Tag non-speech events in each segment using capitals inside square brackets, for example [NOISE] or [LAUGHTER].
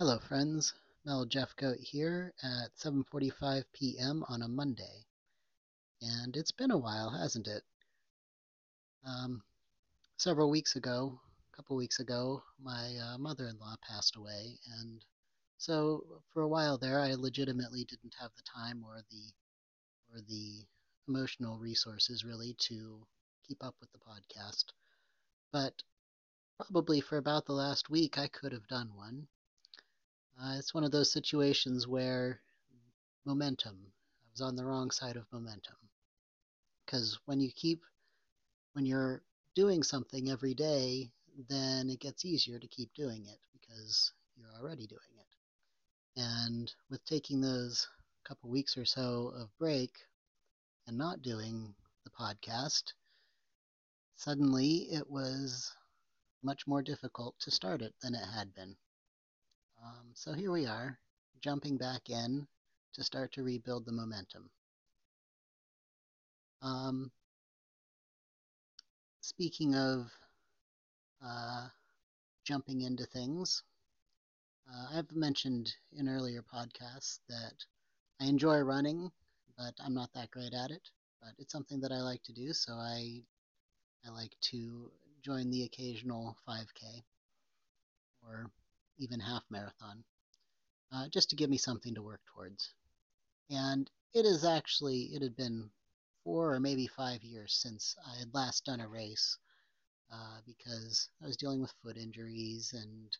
Hello, friends. Mel Jeffcoat here at 7:45 p.m. on a Monday, and it's been a while, hasn't it? Um, several weeks ago, a couple weeks ago, my uh, mother-in-law passed away, and so for a while there, I legitimately didn't have the time or the or the emotional resources really to keep up with the podcast. But probably for about the last week, I could have done one. Uh, it's one of those situations where momentum, I was on the wrong side of momentum. Because when you keep, when you're doing something every day, then it gets easier to keep doing it because you're already doing it. And with taking those couple weeks or so of break and not doing the podcast, suddenly it was much more difficult to start it than it had been. Um, so here we are, jumping back in to start to rebuild the momentum. Um, speaking of uh, jumping into things, uh, I've mentioned in earlier podcasts that I enjoy running, but I'm not that great at it. But it's something that I like to do, so I I like to join the occasional 5K or even half marathon, uh, just to give me something to work towards. And it is actually, it had been four or maybe five years since I had last done a race uh, because I was dealing with foot injuries and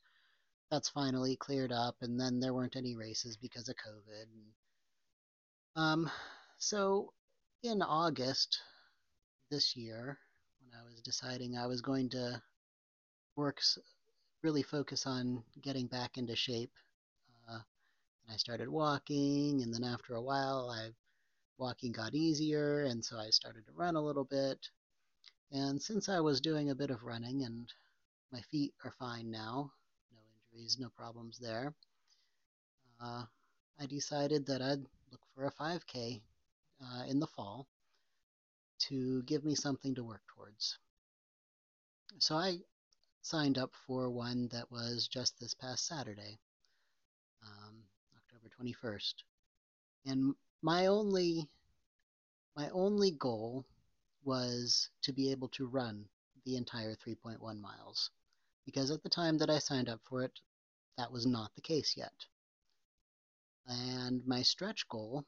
that's finally cleared up. And then there weren't any races because of COVID. And, um, so in August this year, when I was deciding I was going to work really focus on getting back into shape. Uh, and I started walking, and then after a while, I walking got easier, and so I started to run a little bit. And since I was doing a bit of running, and my feet are fine now, no injuries, no problems there, uh, I decided that I'd look for a 5K uh, in the fall to give me something to work towards. So I signed up for one that was just this past Saturday, um, October 21st. And my only my only goal was to be able to run the entire 3.1 miles because at the time that I signed up for it, that was not the case yet. And my stretch goal,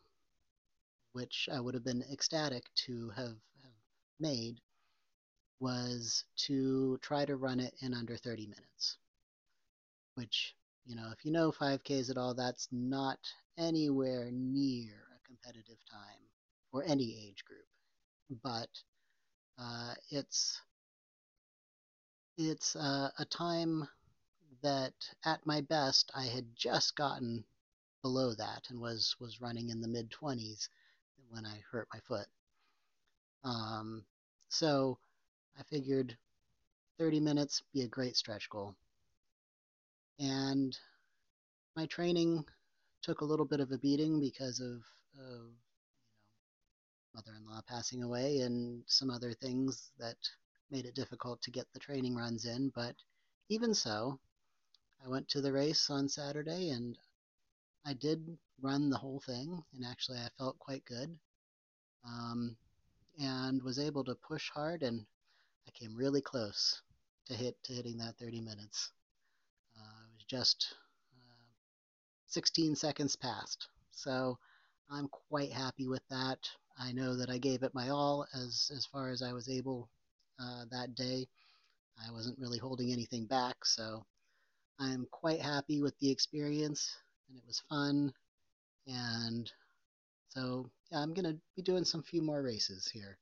which I would have been ecstatic to have, have made, was to try to run it in under 30 minutes, which, you know, if you know 5Ks at all, that's not anywhere near a competitive time for any age group. But uh, it's it's uh, a time that at my best I had just gotten below that and was was running in the mid 20s when I hurt my foot. Um, so I figured 30 minutes be a great stretch goal. And my training took a little bit of a beating because of, of you know, mother-in-law passing away and some other things that made it difficult to get the training runs in. But even so, I went to the race on Saturday and I did run the whole thing, and actually I felt quite good. Um, and was able to push hard, and I came really close to hit to hitting that 30 minutes. Uh, it was just uh, 16 seconds past, so I'm quite happy with that. I know that I gave it my all as as far as I was able uh, that day. I wasn't really holding anything back, so I'm quite happy with the experience, and it was fun. And so, yeah, I'm gonna be doing some few more races here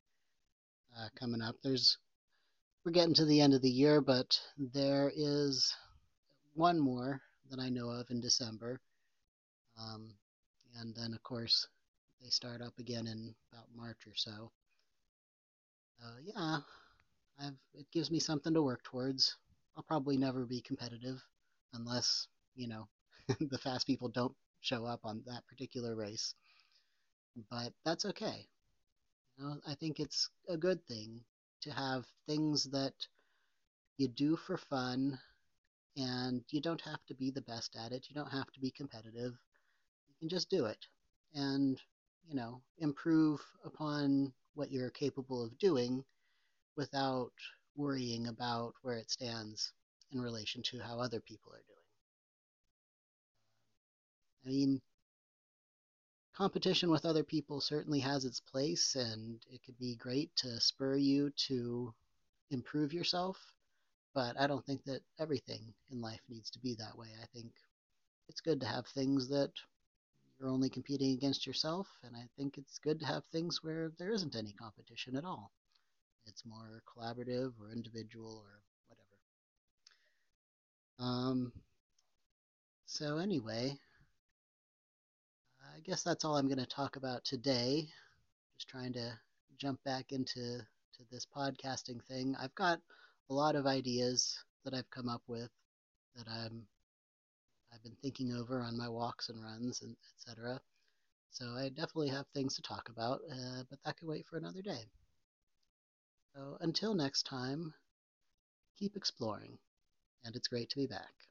uh, coming up. There's we're getting to the end of the year, but there is one more that I know of in December. Um, and then, of course, they start up again in about March or so. Uh, yeah, I've, it gives me something to work towards. I'll probably never be competitive unless, you know, [LAUGHS] the fast people don't show up on that particular race. But that's okay. You know, I think it's a good thing to have things that you do for fun And you don't have to be the best at it. You don't have to be competitive. You can just do it and, you know, improve upon what you're capable of doing without worrying about where it stands in relation to how other people are doing. I mean, competition with other people certainly has its place, and it could be great to spur you to improve yourself. But I don't think that everything in life needs to be that way. I think it's good to have things that you're only competing against yourself, and I think it's good to have things where there isn't any competition at all. It's more collaborative or individual or whatever. Um, so anyway, I guess that's all I'm going to talk about today. Just trying to jump back into to this podcasting thing. I've got a lot of ideas that I've come up with that I'm I've been thinking over on my walks and runs and etc. So I definitely have things to talk about, uh, but that could wait for another day. So until next time, keep exploring, and it's great to be back.